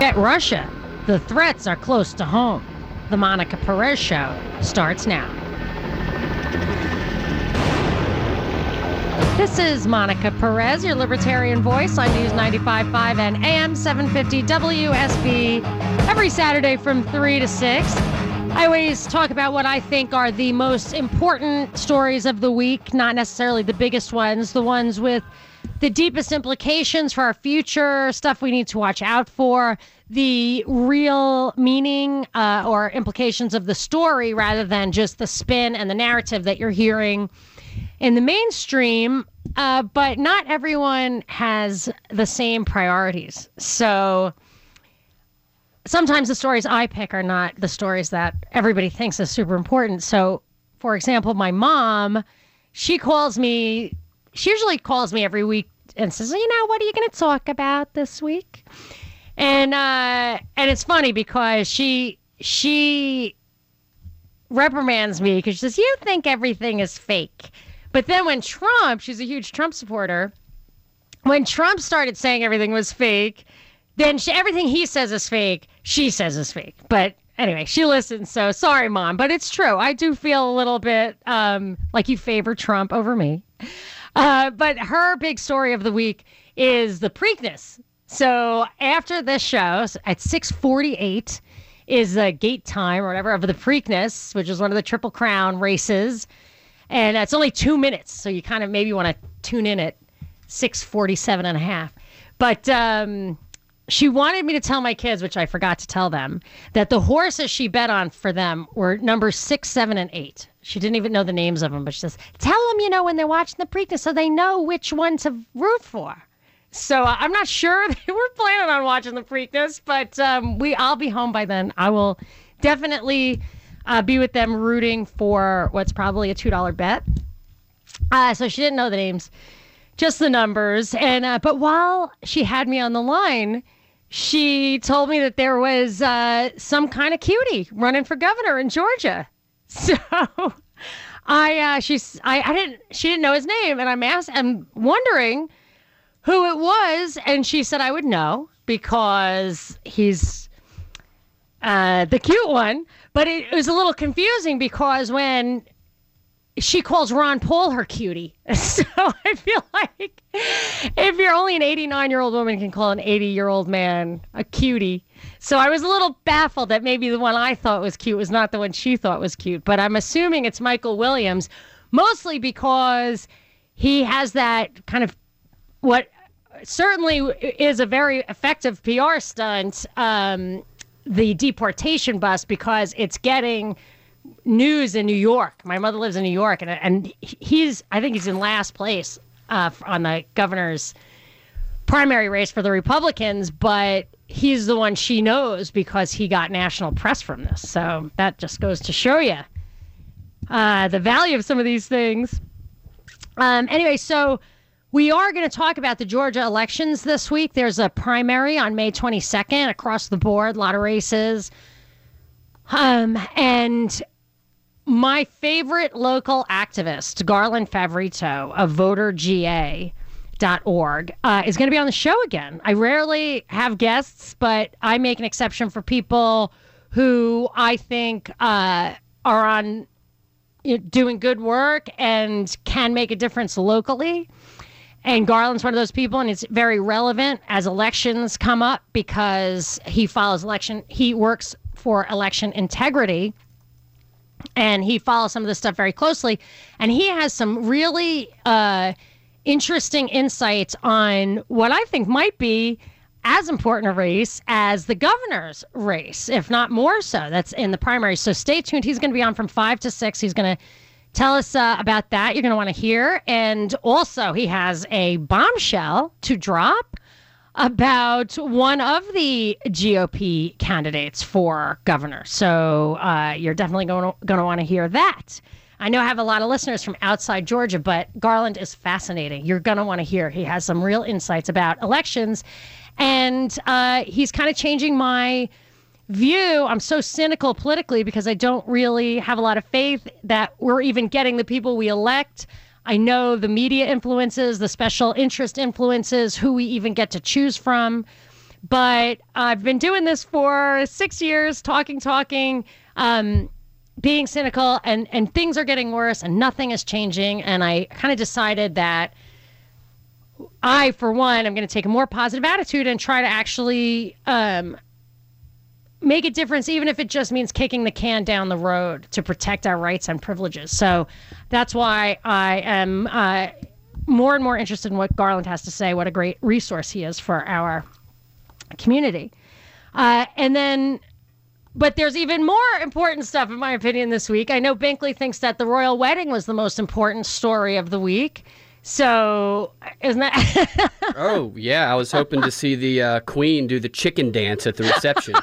At Russia, the threats are close to home. The Monica Perez Show starts now. This is Monica Perez, your libertarian voice on News 95.5 and AM 750 WSB every Saturday from 3 to 6. I always talk about what I think are the most important stories of the week, not necessarily the biggest ones, the ones with the deepest implications for our future, stuff we need to watch out for, the real meaning uh, or implications of the story rather than just the spin and the narrative that you're hearing in the mainstream. Uh, but not everyone has the same priorities. So sometimes the stories I pick are not the stories that everybody thinks is super important. So, for example, my mom, she calls me, she usually calls me every week and says, you know, what are you going to talk about this week? And uh, and it's funny because she she reprimands me because she says you think everything is fake, but then when Trump, she's a huge Trump supporter, when Trump started saying everything was fake, then she, everything he says is fake, she says is fake. But anyway, she listens. So sorry, mom, but it's true. I do feel a little bit um, like you favor Trump over me. Uh, but her big story of the week is the Preakness. So after this show at 648 is the gate time or whatever of the Preakness, which is one of the Triple Crown races. And it's only two minutes. So you kind of maybe want to tune in at 647 and a half. But um, she wanted me to tell my kids, which I forgot to tell them, that the horses she bet on for them were number six, seven, and eight. She didn't even know the names of them, but she says, tell them, you know, when they're watching the Preakness so they know which one to root for. So uh, I'm not sure they were planning on watching the Preakness, but um, we I'll be home by then. I will definitely uh, be with them rooting for what's probably a two dollar bet. Uh, so she didn't know the names, just the numbers. And uh, but while she had me on the line, she told me that there was uh, some kind of cutie running for governor in Georgia. So. I uh, she's I, I didn't she didn't know his name and I'm asked I'm wondering who it was, and she said I would know because he's uh, the cute one. But it, it was a little confusing because when she calls Ron Paul her cutie. So I feel like if you're only an 89 year old woman can call an 80 year old man a cutie. So I was a little baffled that maybe the one I thought was cute was not the one she thought was cute. But I'm assuming it's Michael Williams, mostly because he has that kind of what certainly is a very effective PR stunt, um, the deportation bus, because it's getting news in New York. My mother lives in New York, and and he's I think he's in last place uh, on the governor's primary race for the Republicans, but he's the one she knows because he got national press from this. So that just goes to show you uh, the value of some of these things. Um, anyway, so we are going to talk about the Georgia elections this week. There's a primary on May 22nd across the board, a lot of races. Um, and my favorite local activist, Garland Favorito of voterga.org, uh, is going to be on the show again. I rarely have guests, but I make an exception for people who I think uh, are on you know, doing good work and can make a difference locally. And Garland's one of those people, and it's very relevant as elections come up because he follows election. He works for election integrity, and he follows some of this stuff very closely. And he has some really uh, interesting insights on what I think might be as important a race as the governor's race, if not more so. That's in the primary. So stay tuned. He's going to be on from five to six. He's going to Tell us uh, about that. You're going to want to hear. And also, he has a bombshell to drop about one of the GOP candidates for governor. So uh, you're definitely going to, want to hear that. I know I have a lot of listeners from outside Georgia, but Garland is fascinating. You're going to want to hear. He has some real insights about elections. And uh, he's kind of changing my view, I'm so cynical politically because I don't really have a lot of faith that we're even getting the people we elect. I know the media influences, the special interest influences, who we even get to choose from. But I've been doing this for six years, talking, talking, um, being cynical, and, and things are getting worse and nothing is changing. And I kind of decided that I, for one, I'm going to take a more positive attitude and try to actually um, make a difference, even if it just means kicking the can down the road to protect our rights and privileges. So that's why I am uh, more and more interested in what Garland has to say. What a great resource he is for our community. Uh, and then, but there's even more important stuff, in my opinion, this week. I know Binkley thinks that the royal wedding was the most important story of the week. So, isn't that? oh, yeah. I was hoping to see the uh, queen do the chicken dance at the reception.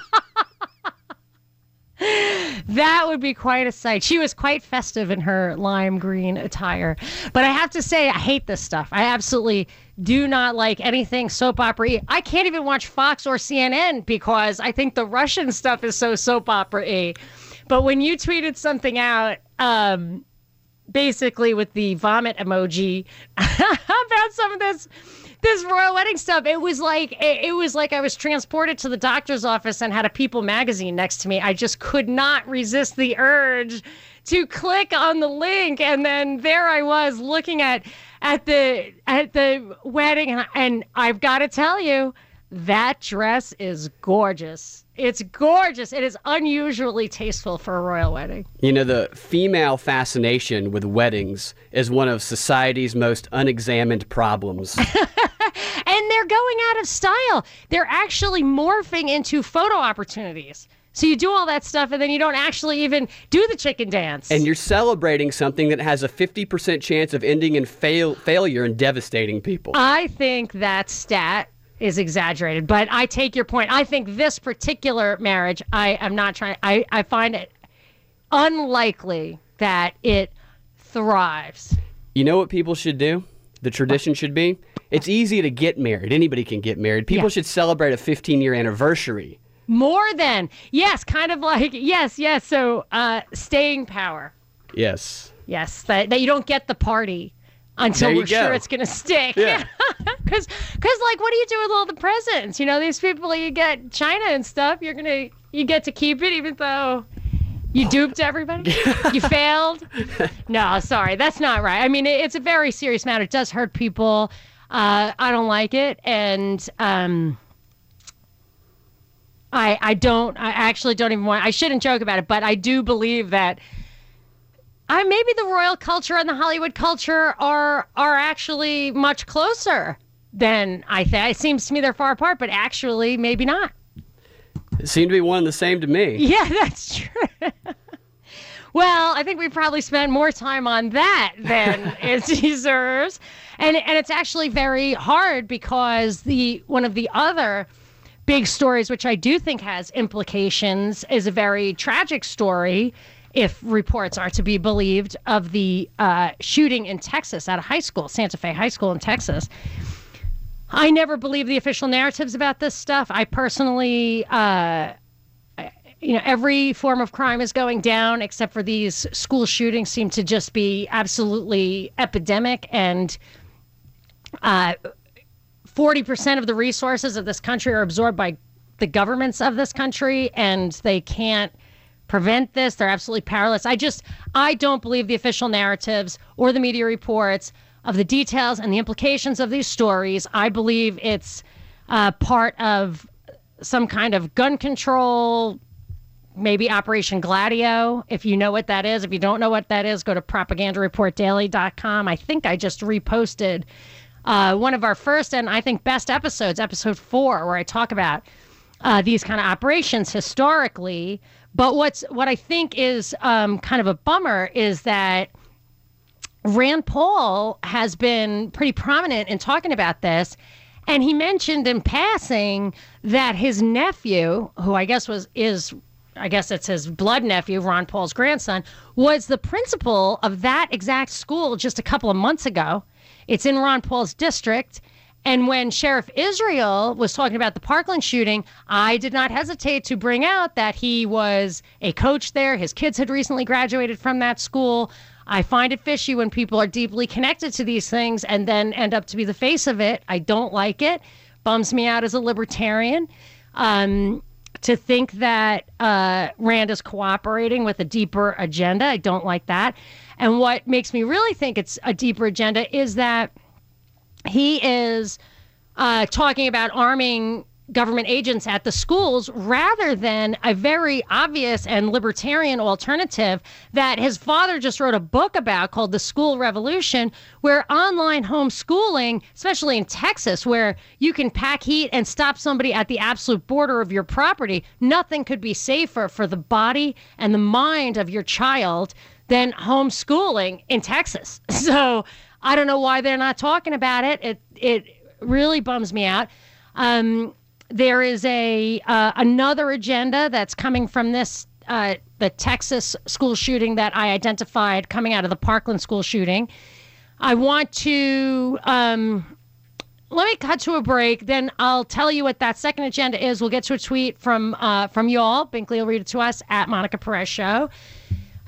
that would be quite a sight. She was quite festive in her lime green attire. But I have to say, I hate this stuff. I absolutely do not like anything soap opera I can't even watch Fox or CNN because I think the Russian stuff is so soap opera y. But when you tweeted something out, um, basically with the vomit emoji about some of this this royal wedding stuff. It was like it, it, was like I was transported to the doctor's office and had a People magazine next to me. I just could not resist the urge to click on the link, and then there I was looking at at the at the wedding, and, and I've got to tell you, that dress is gorgeous. It's gorgeous. It is unusually tasteful for a royal wedding. You know, the female fascination with weddings is one of society's most unexamined problems. and they're going out of style. They're actually morphing into photo opportunities. So you do all that stuff and then you don't actually even do the chicken dance. And you're celebrating something that has a 50% chance of ending in fail- failure and devastating people. I think that stat is exaggerated, but I take your point. I think this particular marriage, I am not trying, I, I find it unlikely that it thrives. You know what people should do? The tradition should be it's easy to get married. Anybody can get married. People yeah. should celebrate a 15 year anniversary. More than, yes, kind of like, yes, yes. So, uh, staying power. Yes. Yes, that, that you don't get the party until we're go. sure it's going to stick. Yeah. Because, cause, like, what do you do with all the presents? You know, these people you get China and stuff, you're going to, you get to keep it even though you duped everybody? you failed? No, sorry. That's not right. I mean, it's a very serious matter. It does hurt people. Uh, I don't like it. And, um, I, I don't I actually don't even want I shouldn't joke about it, but I do believe that I maybe the royal culture and the Hollywood culture are are actually much closer than I think. It seems to me they're far apart, but actually maybe not. It seemed to be one and the same to me. Yeah, that's true. well, I think we probably spent more time on that than it deserves. And and it's actually very hard because the one of the other big stories which I do think has implications is a very tragic story if reports are to be believed of the uh, shooting in Texas at a high school, Santa Fe High School in Texas. I never believe the official narratives about this stuff. I personally, uh, you know, every form of crime is going down except for these school shootings seem to just be absolutely epidemic and. Uh, 40% of the resources of this country are absorbed by the governments of this country and they can't prevent this. They're absolutely powerless. I just, I don't believe the official narratives or the media reports of the details and the implications of these stories. I believe it's uh, part of some kind of gun control, maybe Operation Gladio. If you know what that is, if you don't know what that is, go to propagandareportdaily.com. I think I just reposted uh, one of our first and I think best episodes, episode four, where I talk about uh, these kind of operations historically. But what's what I think is um, kind of a bummer is that Rand Paul has been pretty prominent in talking about this. And he mentioned in passing that his nephew, who I guess was is I guess it's his blood nephew, Ron Paul's grandson, was the principal of that exact school just a couple of months ago. It's in Ron Paul's district. And when Sheriff Israel was talking about the Parkland shooting, I did not hesitate to bring out that he was a coach there. His kids had recently graduated from that school. I find it fishy when people are deeply connected to these things and then end up to be the face of it. I don't like it. bums me out as a libertarian. Um, to think that uh, Rand is cooperating with a deeper agenda, I don't like that. And what makes me really think it's a deeper agenda is that he is uh, talking about arming government agents at the schools rather than a very obvious and libertarian alternative that his father just wrote a book about called The School Revolution, where online homeschooling, especially in Texas, where you can pack heat and stop somebody at the absolute border of your property, nothing could be safer for the body and the mind of your child than homeschooling in Texas. So I don't know why they're not talking about it. It it really bums me out. Um, there is a uh, another agenda that's coming from this uh, the Texas school shooting that I identified coming out of the Parkland school shooting. I want to um, let me cut to a break. Then I'll tell you what that second agenda is. We'll get to a tweet from uh, from y'all. Binkley will read it to us at Monica Perez Show.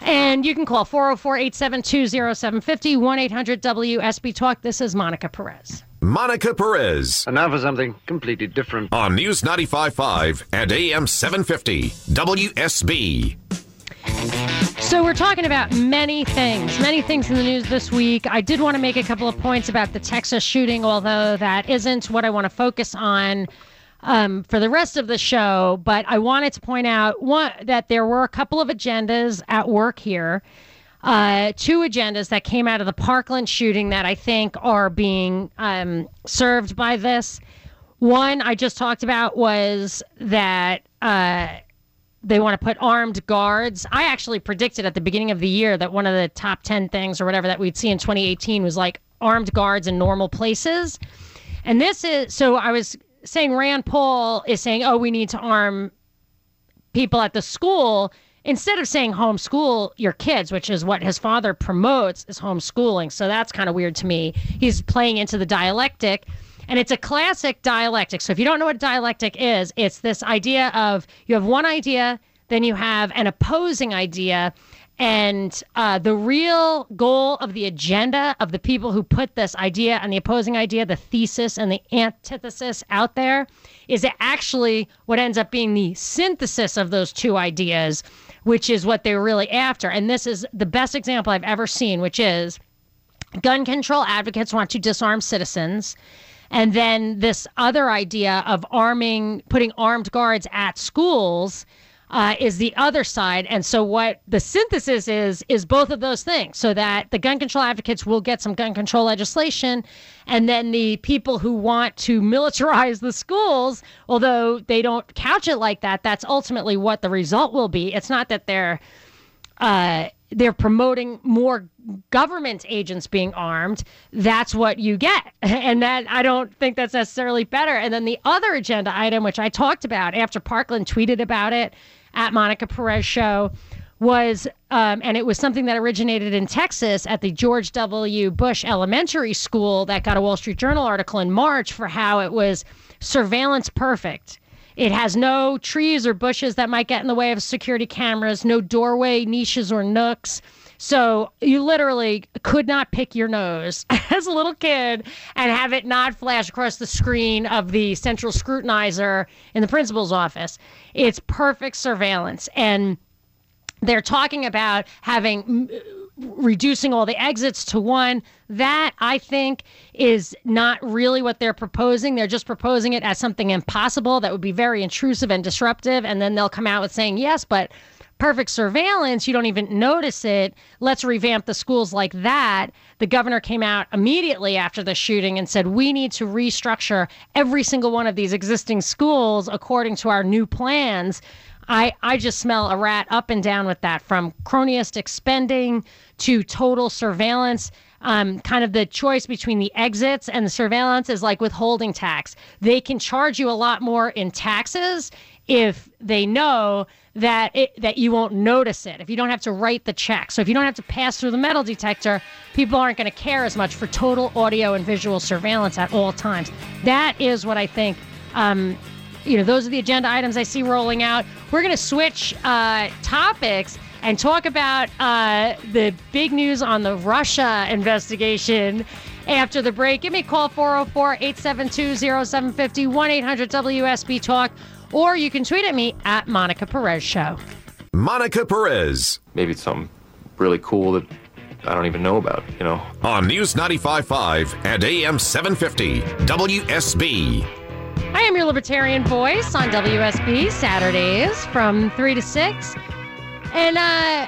And you can call 404 872 0750 1 800 WSB Talk. This is Monica Perez. Monica Perez. And now for something completely different. On News 95.5 and AM 750 WSB. So we're talking about many things, many things in the news this week. I did want to make a couple of points about the Texas shooting, although that isn't what I want to focus on um, for the rest of the show. But I wanted to point out one that there were a couple of agendas at work here. Uh, two agendas that came out of the Parkland shooting that I think are being um, served by this. One I just talked about was that uh, they want to put armed guards. I actually predicted at the beginning of the year that one of the top 10 things or whatever that we'd see in 2018 was like armed guards in normal places. And this is so I was saying Rand Paul is saying, oh, we need to arm people at the school instead of saying homeschool your kids, which is what his father promotes, is homeschooling. So that's kind of weird to me. He's playing into the dialectic. And it's a classic dialectic. So if you don't know what dialectic is, it's this idea of you have one idea, then you have an opposing idea, and uh, the real goal of the agenda of the people who put this idea and the opposing idea, the thesis and the antithesis out there, is actually what ends up being the synthesis of those two ideas, which is what they're really after. And this is the best example I've ever seen, which is gun control advocates want to disarm citizens. And then this other idea of arming, putting armed guards at schools uh, is the other side. And so what the synthesis is is both of those things, so that the gun control advocates will get some gun control legislation, and then the people who want to militarize the schools, although they don't couch it like that, that's ultimately what the result will be. It's not that they're uh, they're promoting more government agents being armed, that's what you get. And that I don't think that's necessarily better. And then the other agenda item, which I talked about after Parkland tweeted about it at Monica Perez show, was, um, and it was something that originated in Texas at the George W. Bush Elementary School that got a Wall Street Journal article in March for how it was surveillance perfect. It has no trees or bushes that might get in the way of security cameras, no doorway niches or nooks. So you literally could not pick your nose as a little kid and have it not flash across the screen of the central scrutinizer in the principal's office. It's perfect surveillance. And they're talking about having reducing all the exits to one. That I think is not really what they're proposing. They're just proposing it as something impossible that would be very intrusive and disruptive. And then they'll come out with saying, yes, but perfect surveillance, you don't even notice it. Let's revamp the schools like that. The governor came out immediately after the shooting and said, We need to restructure every single one of these existing schools according to our new plans. I, I just smell a rat up and down with that from cronyistic spending to total surveillance. Um, kind of the choice between the exits and the surveillance is like withholding tax. They can charge you a lot more in taxes if they know that it, that you won't notice it. If you don't have to write the check, so if you don't have to pass through the metal detector, people aren't going to care as much for total audio and visual surveillance at all times. That is what I think. Um, you know, those are the agenda items I see rolling out. We're going to switch uh, topics and talk about uh, the big news on the Russia investigation after the break. Give me a call 404 872 0750 1 800 WSB Talk, or you can tweet at me at Monica Perez Show. Monica Perez maybe it's something really cool that I don't even know about, you know. on News 95.5 and AM 750 WSB. I am your libertarian voice on WSB Saturdays from 3 to 6. And uh,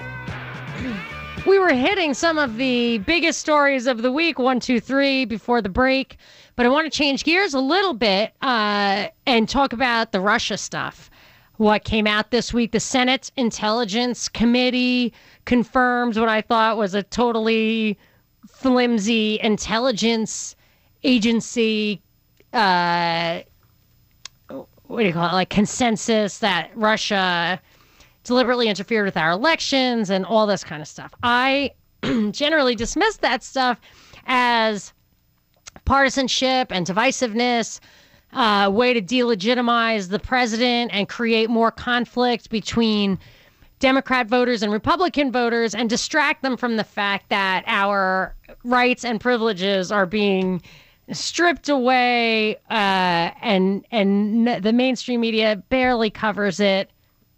we were hitting some of the biggest stories of the week, one, two, three, before the break. But I want to change gears a little bit uh, and talk about the Russia stuff. What came out this week? The Senate Intelligence Committee confirms what I thought was a totally flimsy intelligence agency uh, what do you call it, like consensus that Russia deliberately interfered with our elections and all this kind of stuff. I generally dismiss that stuff as partisanship and divisiveness, uh, way to delegitimize the president and create more conflict between Democrat voters and Republican voters and distract them from the fact that our rights and privileges are being stripped away uh, and and the mainstream media barely covers it.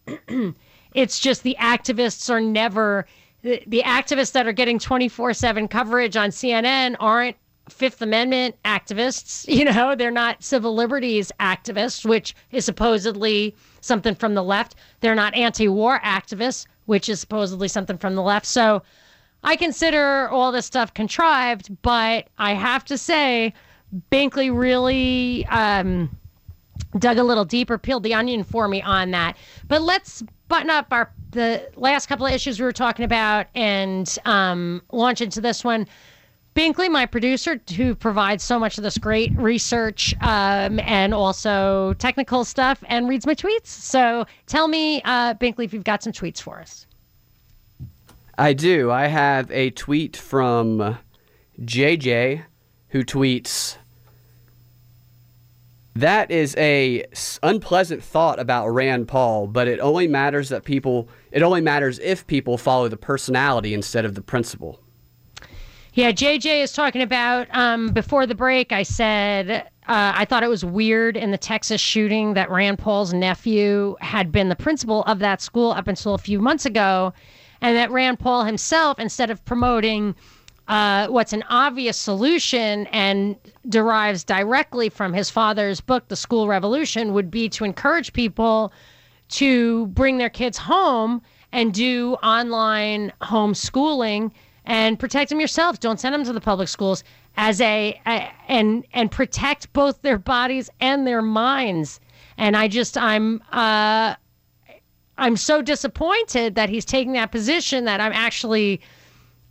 it's just the activists are never the, the activists that are getting 24/7 coverage on CNN aren't Fifth Amendment activists, you know, they're not civil liberties activists, which is supposedly something from the left. They're not anti-war activists, which is supposedly something from the left. So I consider all this stuff contrived, but I have to say, Binkley really um, dug a little deeper, peeled the onion for me on that. But let's button up our the last couple of issues we were talking about and um, launch into this one. Binkley, my producer, who provides so much of this great research um, and also technical stuff and reads my tweets. So tell me, uh, Binkley, if you've got some tweets for us. I do. I have a tweet from JJ who tweets that is a unpleasant thought about Rand Paul, but it only matters that people it only matters if people follow the personality instead of the principle. Yeah, JJ is talking about um, before the break. I said uh, I thought it was weird in the Texas shooting that Rand Paul's nephew had been the principal of that school up until a few months ago, and that Rand Paul himself, instead of promoting uh, what's an obvious solution and derives directly from his father's book, The School Revolution, would be to encourage people to bring their kids home and do online homeschooling and protect them yourself. Don't send them to the public schools as a, a and and protect both their bodies and their minds. And I just I'm uh I'm so disappointed that he's taking that position that I'm actually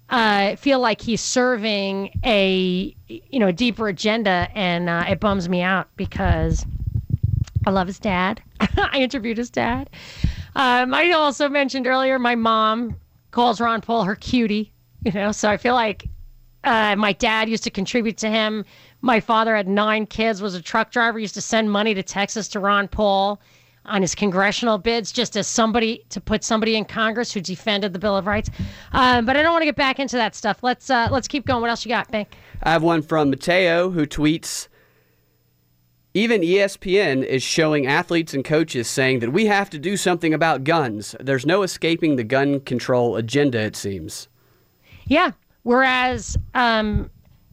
uh, feel like he's serving a you know a deeper agenda, and uh, it bums me out because I love his dad. I interviewed his dad. Um, I also mentioned earlier my mom calls Ron Paul her cutie. You know, so I feel like uh, my dad used to contribute to him. My father had nine kids, was a truck driver, used to send money to Texas to Ron Paul on his congressional bids, just as somebody to put somebody in Congress who defended the Bill of Rights. Um, but I don't want to get back into that stuff. Let's uh, let's keep going. What else you got, Bink? I have one from Mateo who tweets Even ESPN is showing athletes and coaches saying that we have to do something about guns. There's no escaping the gun control agenda, it seems. Yeah. Whereas um,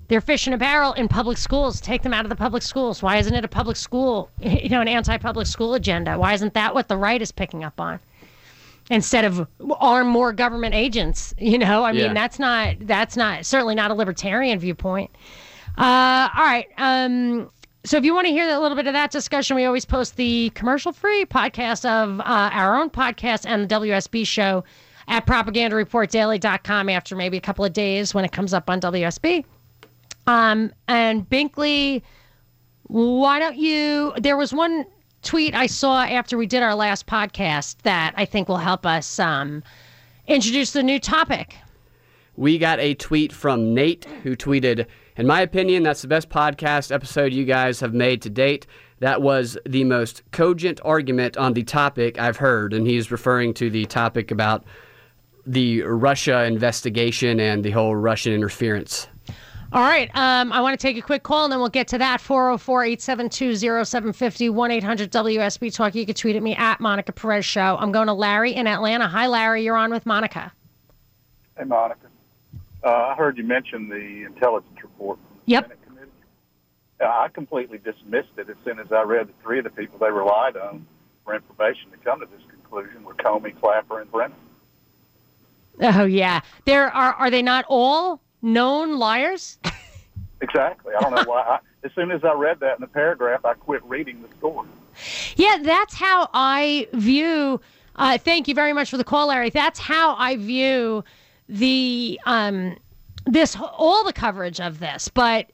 they're fish in a barrel in public schools. Take them out of the public schools. Why isn't it a public school, you know, an anti-public school agenda? Why isn't that what the right is picking up on? Instead of arm more government agents, you know, I mean, Yeah. that's not that's not certainly not a libertarian viewpoint. Uh, all right. Um, so if you want to hear a little bit of that discussion, we always post the commercial-free podcast of uh, our own podcast and the WSB show at propagandareportdaily.com after maybe a couple of days when it comes up on WSB. Um, and Binkley, why don't you? There was one tweet I saw after we did our last podcast that I think will help us um, introduce the new topic. We got a tweet from Nate who tweeted, In my opinion, that's the best podcast episode you guys have made to date. That was the most cogent argument on the topic I've heard. And he's referring to the topic about the Russia investigation and the whole Russian interference. All right. Um, I want to take a quick call and then we'll get to that. 404 872 0750 1 800 WSB Talk. You can tweet at me at Monica Perez Show. I'm going to Larry in Atlanta. Hi, Larry. You're on with Monica. Hey, Monica. Uh, I heard you mention the intelligence report from the Yep. Senate committee. Uh, I completely dismissed it as soon as I read the three of the people they relied on for information to come to this conclusion were Comey, Clapper, and Brennan. Oh, yeah. There are, are they not all known liars? Exactly. I don't know why. I, as soon as I read that in the paragraph, I quit reading the story. Yeah, that's how I view. Uh, thank you very much for the call, Larry. That's how I view the um, this all the coverage of this. But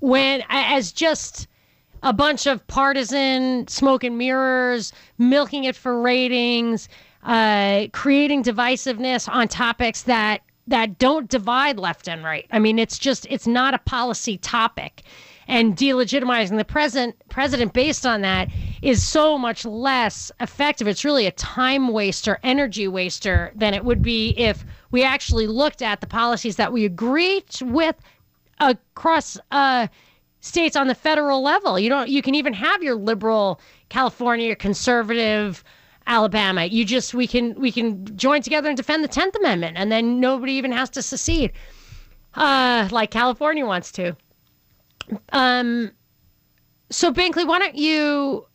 when as just a bunch of partisan smoke and mirrors, milking it for ratings, uh, creating divisiveness on topics that that don't divide left and right. I mean, it's just it's not a policy topic, and delegitimizing the president president based on that is so much less effective. It's really a time waster, energy waster than it would be if we actually looked at the policies that we agreed with across uh, states on the federal level. You don't. You can even have your liberal California, conservative Alabama. You just we can we can join together and defend the Tenth Amendment, and then nobody even has to secede, uh, like California wants to. Um. So Binkley, why don't you?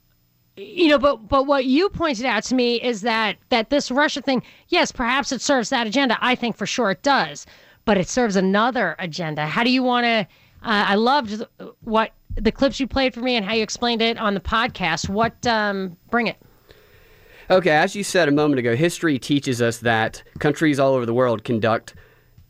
You know, but but what you pointed out to me is that that this Russia thing, yes, perhaps it serves that agenda. I think for sure it does, but it serves another agenda. How do you want to? Uh, I loved what the clips you played for me and how you explained it on the podcast. What um, bring it? Okay, as you said a moment ago, history teaches us that countries all over the world conduct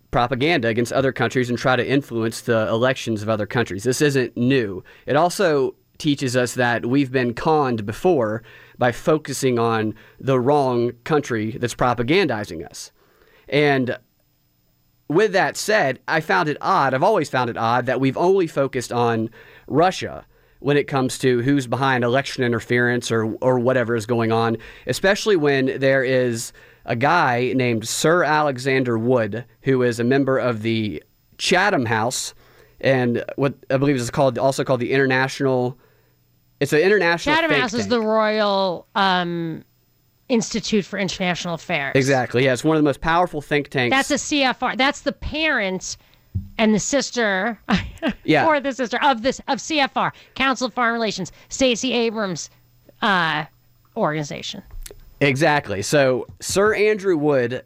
propaganda against other countries and try to influence the elections of other countries. This isn't new. It also teaches us that we've been conned before by focusing on the wrong country that's propagandizing us. And with that said, I found it odd, I've always found it odd that we've only focused on Russia when it comes to who's behind election interference or, or whatever is going on, especially when there is a guy named Sir Alexander Wood, who is a member of the Chatham House and what I believe is called also called the International. It's an international. Chatham House is the Royal um, Institute for International Affairs. exactly. Yeah, it's one of the most powerful think tanks. That's a CFR. That's the parent and the sister, Yeah. or the sister of this of CFR, Council of Foreign Relations, Stacey Abrams' uh, organization. Exactly. So Sir Andrew Wood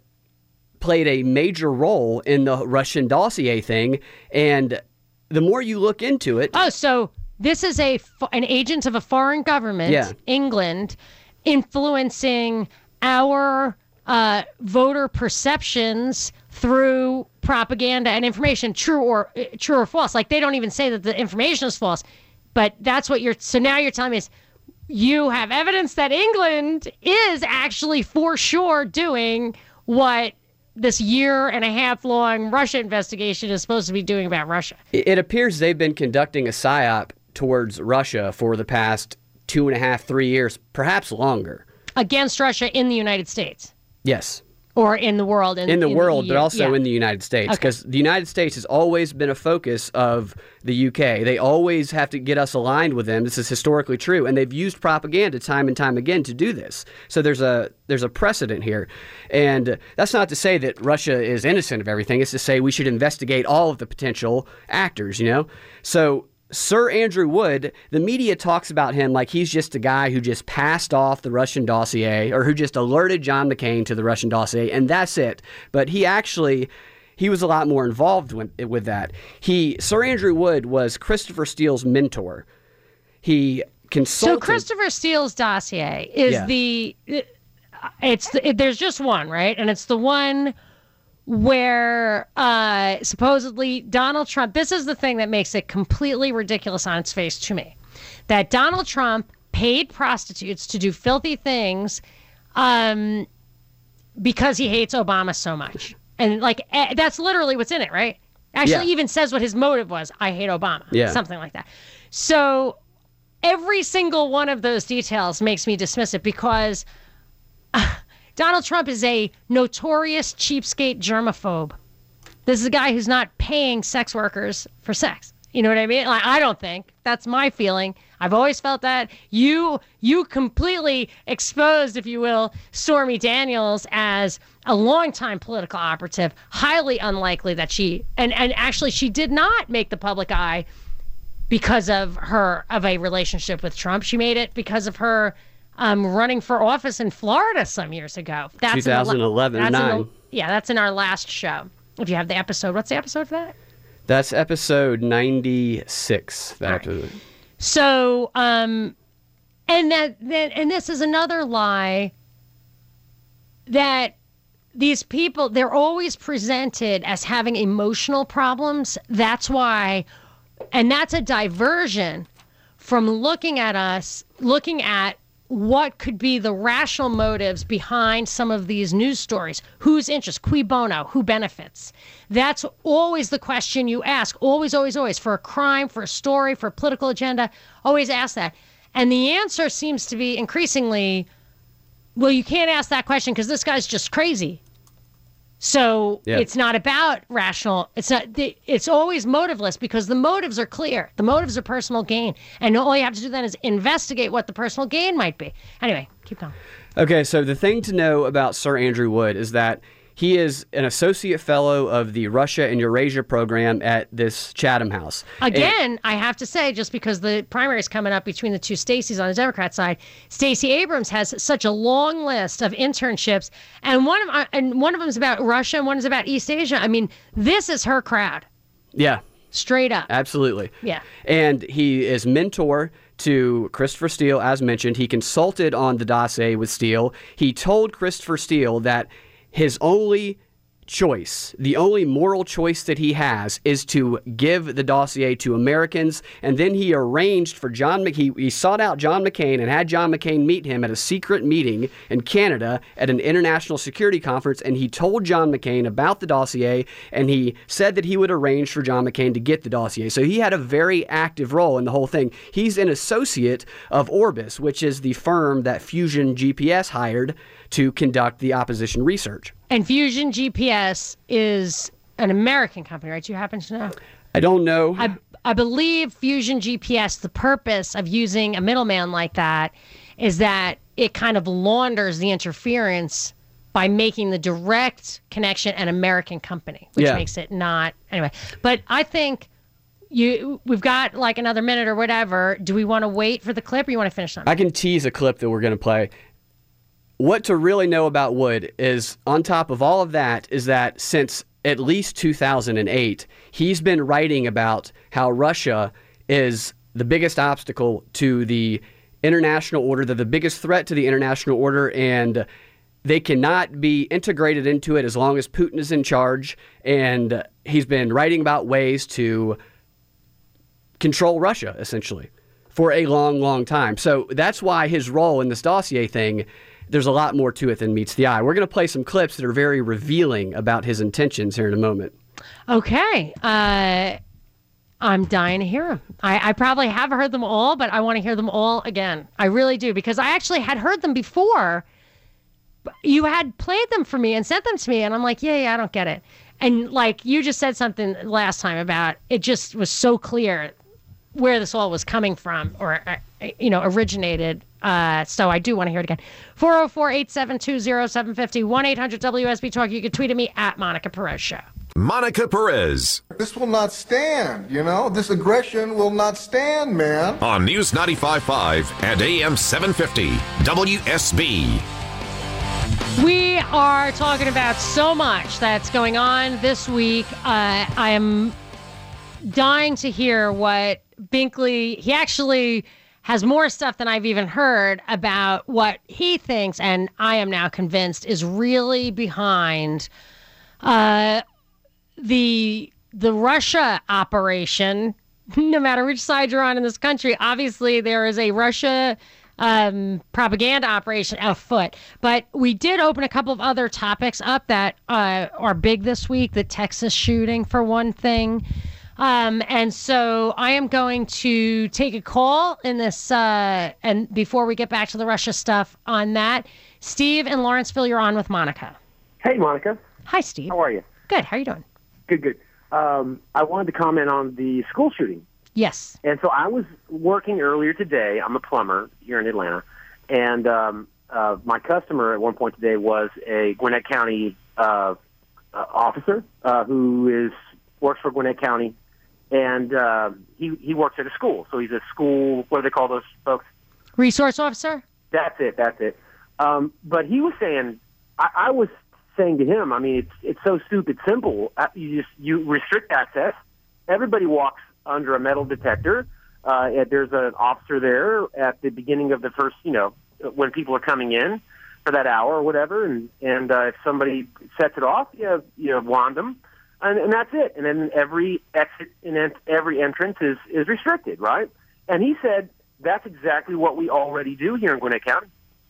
played a major role in the Russian dossier thing, and the more you look into it, Oh, so this is a an agent of a foreign government, Yeah. England, influencing our uh, voter perceptions through propaganda and information, true or uh, true or false. Like they don't even say that the information is false, but that's what you're. So now you're telling me is you have evidence that England is actually for sure doing what this year and a half long Russia investigation is supposed to be doing about Russia. it it appears they've been conducting a psyop towards Russia for the past two and a half, three years, perhaps longer. against Russia in the United States Yes. Or in the world. In, in the world, EU. but also Yeah. in the United States, Okay. because the United States has always been a focus of the UK. They always have to get us aligned with them. This is historically true, and they've used propaganda time and time again to do this. So there's a there's a precedent here, and that's not to say that Russia is innocent of everything. It's to say we should investigate all of the potential actors. You know, so. Sir Andrew Wood, the media talks about him like he's just a guy who just passed off the Russian dossier or who just alerted John McCain to the Russian dossier, and that's it. But he actually he was a lot more involved with, with that. He Sir Andrew Wood was Christopher Steele's mentor. He consulted. So. Christopher Steele's dossier is Yeah. the it's the, it, there's just one right, and it's the one where uh, supposedly Donald Trump. This is the thing that makes it completely ridiculous on its face to me, that Donald Trump paid prostitutes to do filthy things, um, because he hates Obama so much, and like eh, that's literally what's in it, right? Actually, Yeah. even says what his motive was: I hate Obama, Yeah. something like that. So every single one of those details makes me dismiss it because uh, Donald Trump is a notorious cheapskate germaphobe. This is a guy who's not paying sex workers for sex. You know what I mean? Like, I don't think that's my feeling. I've always felt that you you completely exposed, if you will, Stormy Daniels as a longtime political operative. Highly unlikely that she and and actually she did not make the public eye because of her of a relationship with Trump. She made it because of her um, running for office in Florida some years ago. That's in the la- 2011 or that's yeah, that's in our last show. If you have the episode, what's the episode for that? That's episode 96. That episode. So, um, and that, that, and this is another lie that these people, they're always presented as having emotional problems. That's why, and that's a diversion from looking at us, looking at what could be the rational motives behind some of these news stories. Whose interest? Cui bono? Who benefits? That's always the question you ask. Always, always, always. For a crime, for a story, for a political agenda, always ask that. And the answer seems to be increasingly well, you can't ask that question because this guy's just crazy. So Yeah. it's not about rational. It's not. It's always motiveless because the motives are clear. The motives are personal gain, and all you have to do then is investigate what the personal gain might be. Anyway, keep going. Okay, so the thing to know about Sir Andrew Wood is that he is an associate fellow of the Russia and Eurasia program at this Chatham House. And- Again, I have to say, just because the primary is coming up between the two Stacys on the Democrat side, Stacey Abrams has such a long list of internships, and one of uh, and one of them is about Russia, and one is about East Asia. I mean, this is her crowd, yeah, straight up. absolutely. Yeah. And he is mentor to Christopher Steele, as mentioned. He consulted on the dossier with Steele. He told Christopher Steele that his only choice, the only moral choice that he has, is to give the dossier to Americans. And then he arranged for John Mc- he, he sought out John McCain and had John McCain meet him at a secret meeting in Canada at an international security conference. And he told John McCain about the dossier, and he said that he would arrange for John McCain to get the dossier. So he had a very active role in the whole thing. He's an associate of Orbis, which is the firm that Fusion GPS hired to conduct the opposition research. And Fusion GPS is an American company, right? You happen to know? I don't know. I, I believe Fusion GPS, the purpose of using a middleman like that is that it kind of launders the interference by making the direct connection an American company, which Yeah. makes it not anyway. But I think you we've got like another minute or whatever. Do we want to wait for the clip or you want to finish on? I can tease a clip that we're going to play. What to really know about Wood is, on top of all of that, is that since at least 2008, he's been writing about how Russia is the biggest obstacle to the international order, they're the biggest threat to the international order, and they cannot be integrated into it as long as Putin is in charge. And he's been writing about ways to control Russia, essentially, for a long, long time. So that's why his role in this dossier thing, there's a lot more to it than meets the eye. We're going to play some clips that are very revealing about his intentions here in a moment. Okay. Uh, I'm dying to hear them. I, I probably have heard them all, but I want to hear them all again. I really do because I actually had heard them before. You had played them for me and sent them to me, and I'm like, yeah, yeah, I don't get it. And like you just said something last time about it, just was so clear where this all was coming from or uh, you know originated uh, so i do want to hear it again 404-872-0750 1-800-wsb talk you can tweet at me at monica perez show Monica Perez This will not stand, you know? This aggression will not stand, man. on News 95.5 and AM 750 WSB. We are talking about so much that's going on this week. Uh, I am dying to hear what Binkley, he actually has more stuff than I've even heard about what he thinks, and I am now convinced is really behind uh, the the Russia operation. No matter which side you're on in this country, obviously there is a Russia um, propaganda operation afoot. But we did open a couple of other topics up that uh, are big this week. The Texas shooting, for one thing. Um, and so I am going to take a call in this, uh, and before we get back to the Russia stuff on that, Steve in Lawrenceville, you're on with Monica. Hey, Monica. Hi, Steve. How are you? Good. How are you doing? Good, good. Um, I wanted to comment on the school shooting. Yes. And so I was working earlier today. I'm a plumber here in Atlanta, and um, uh, my customer at one point today was a Gwinnett County uh, uh, officer uh, who is works for Gwinnett County, and uh, he he works at a school. So he's a school. What do they call those folks? Resource officer? That's it. That's it. Um, but he was saying, I, I was saying to him, I mean, it's it's so stupid simple. Uh, You just you restrict access. Everybody walks under a metal detector. Uh, and there's an officer there at the beginning of the first, you know, when people are coming in for that hour or whatever, and and uh, if somebody sets it off, you have, you have wand them, and, and that's it. And then every exit and en- every entrance is is restricted, right? And he said that's exactly what we already do here in Gwinnett County.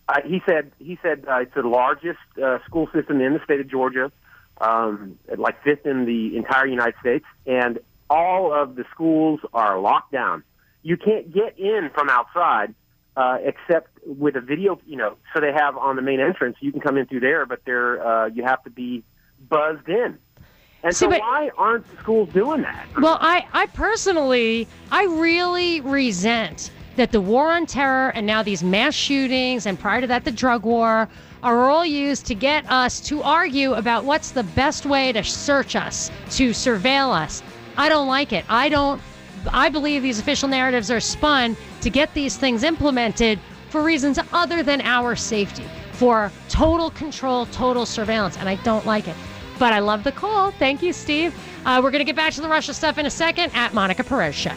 Uh, he said he said uh, it's the largest uh, school system in the state of Georgia, um, like fifth in the entire United States, and all of the schools are locked down. You can't get in from outside uh, except with a video. You know, so they have on the main entrance. You can come in through there, but they're uh, you have to be buzzed in. And See, so but- why aren't schools doing that? Well, I, I personally, I really resent that the war on terror and now these mass shootings and prior to that the drug war are all used to get us to argue about what's the best way to search us, to surveil us. I don't like it. I don't. I believe these official narratives are spun to get these things implemented for reasons other than our safety, for total control, total surveillance, and I don't like it. But I love the call. Thank you, Steve. Uh, we're going to get back to the Russia stuff in a second at Monica Perez Show.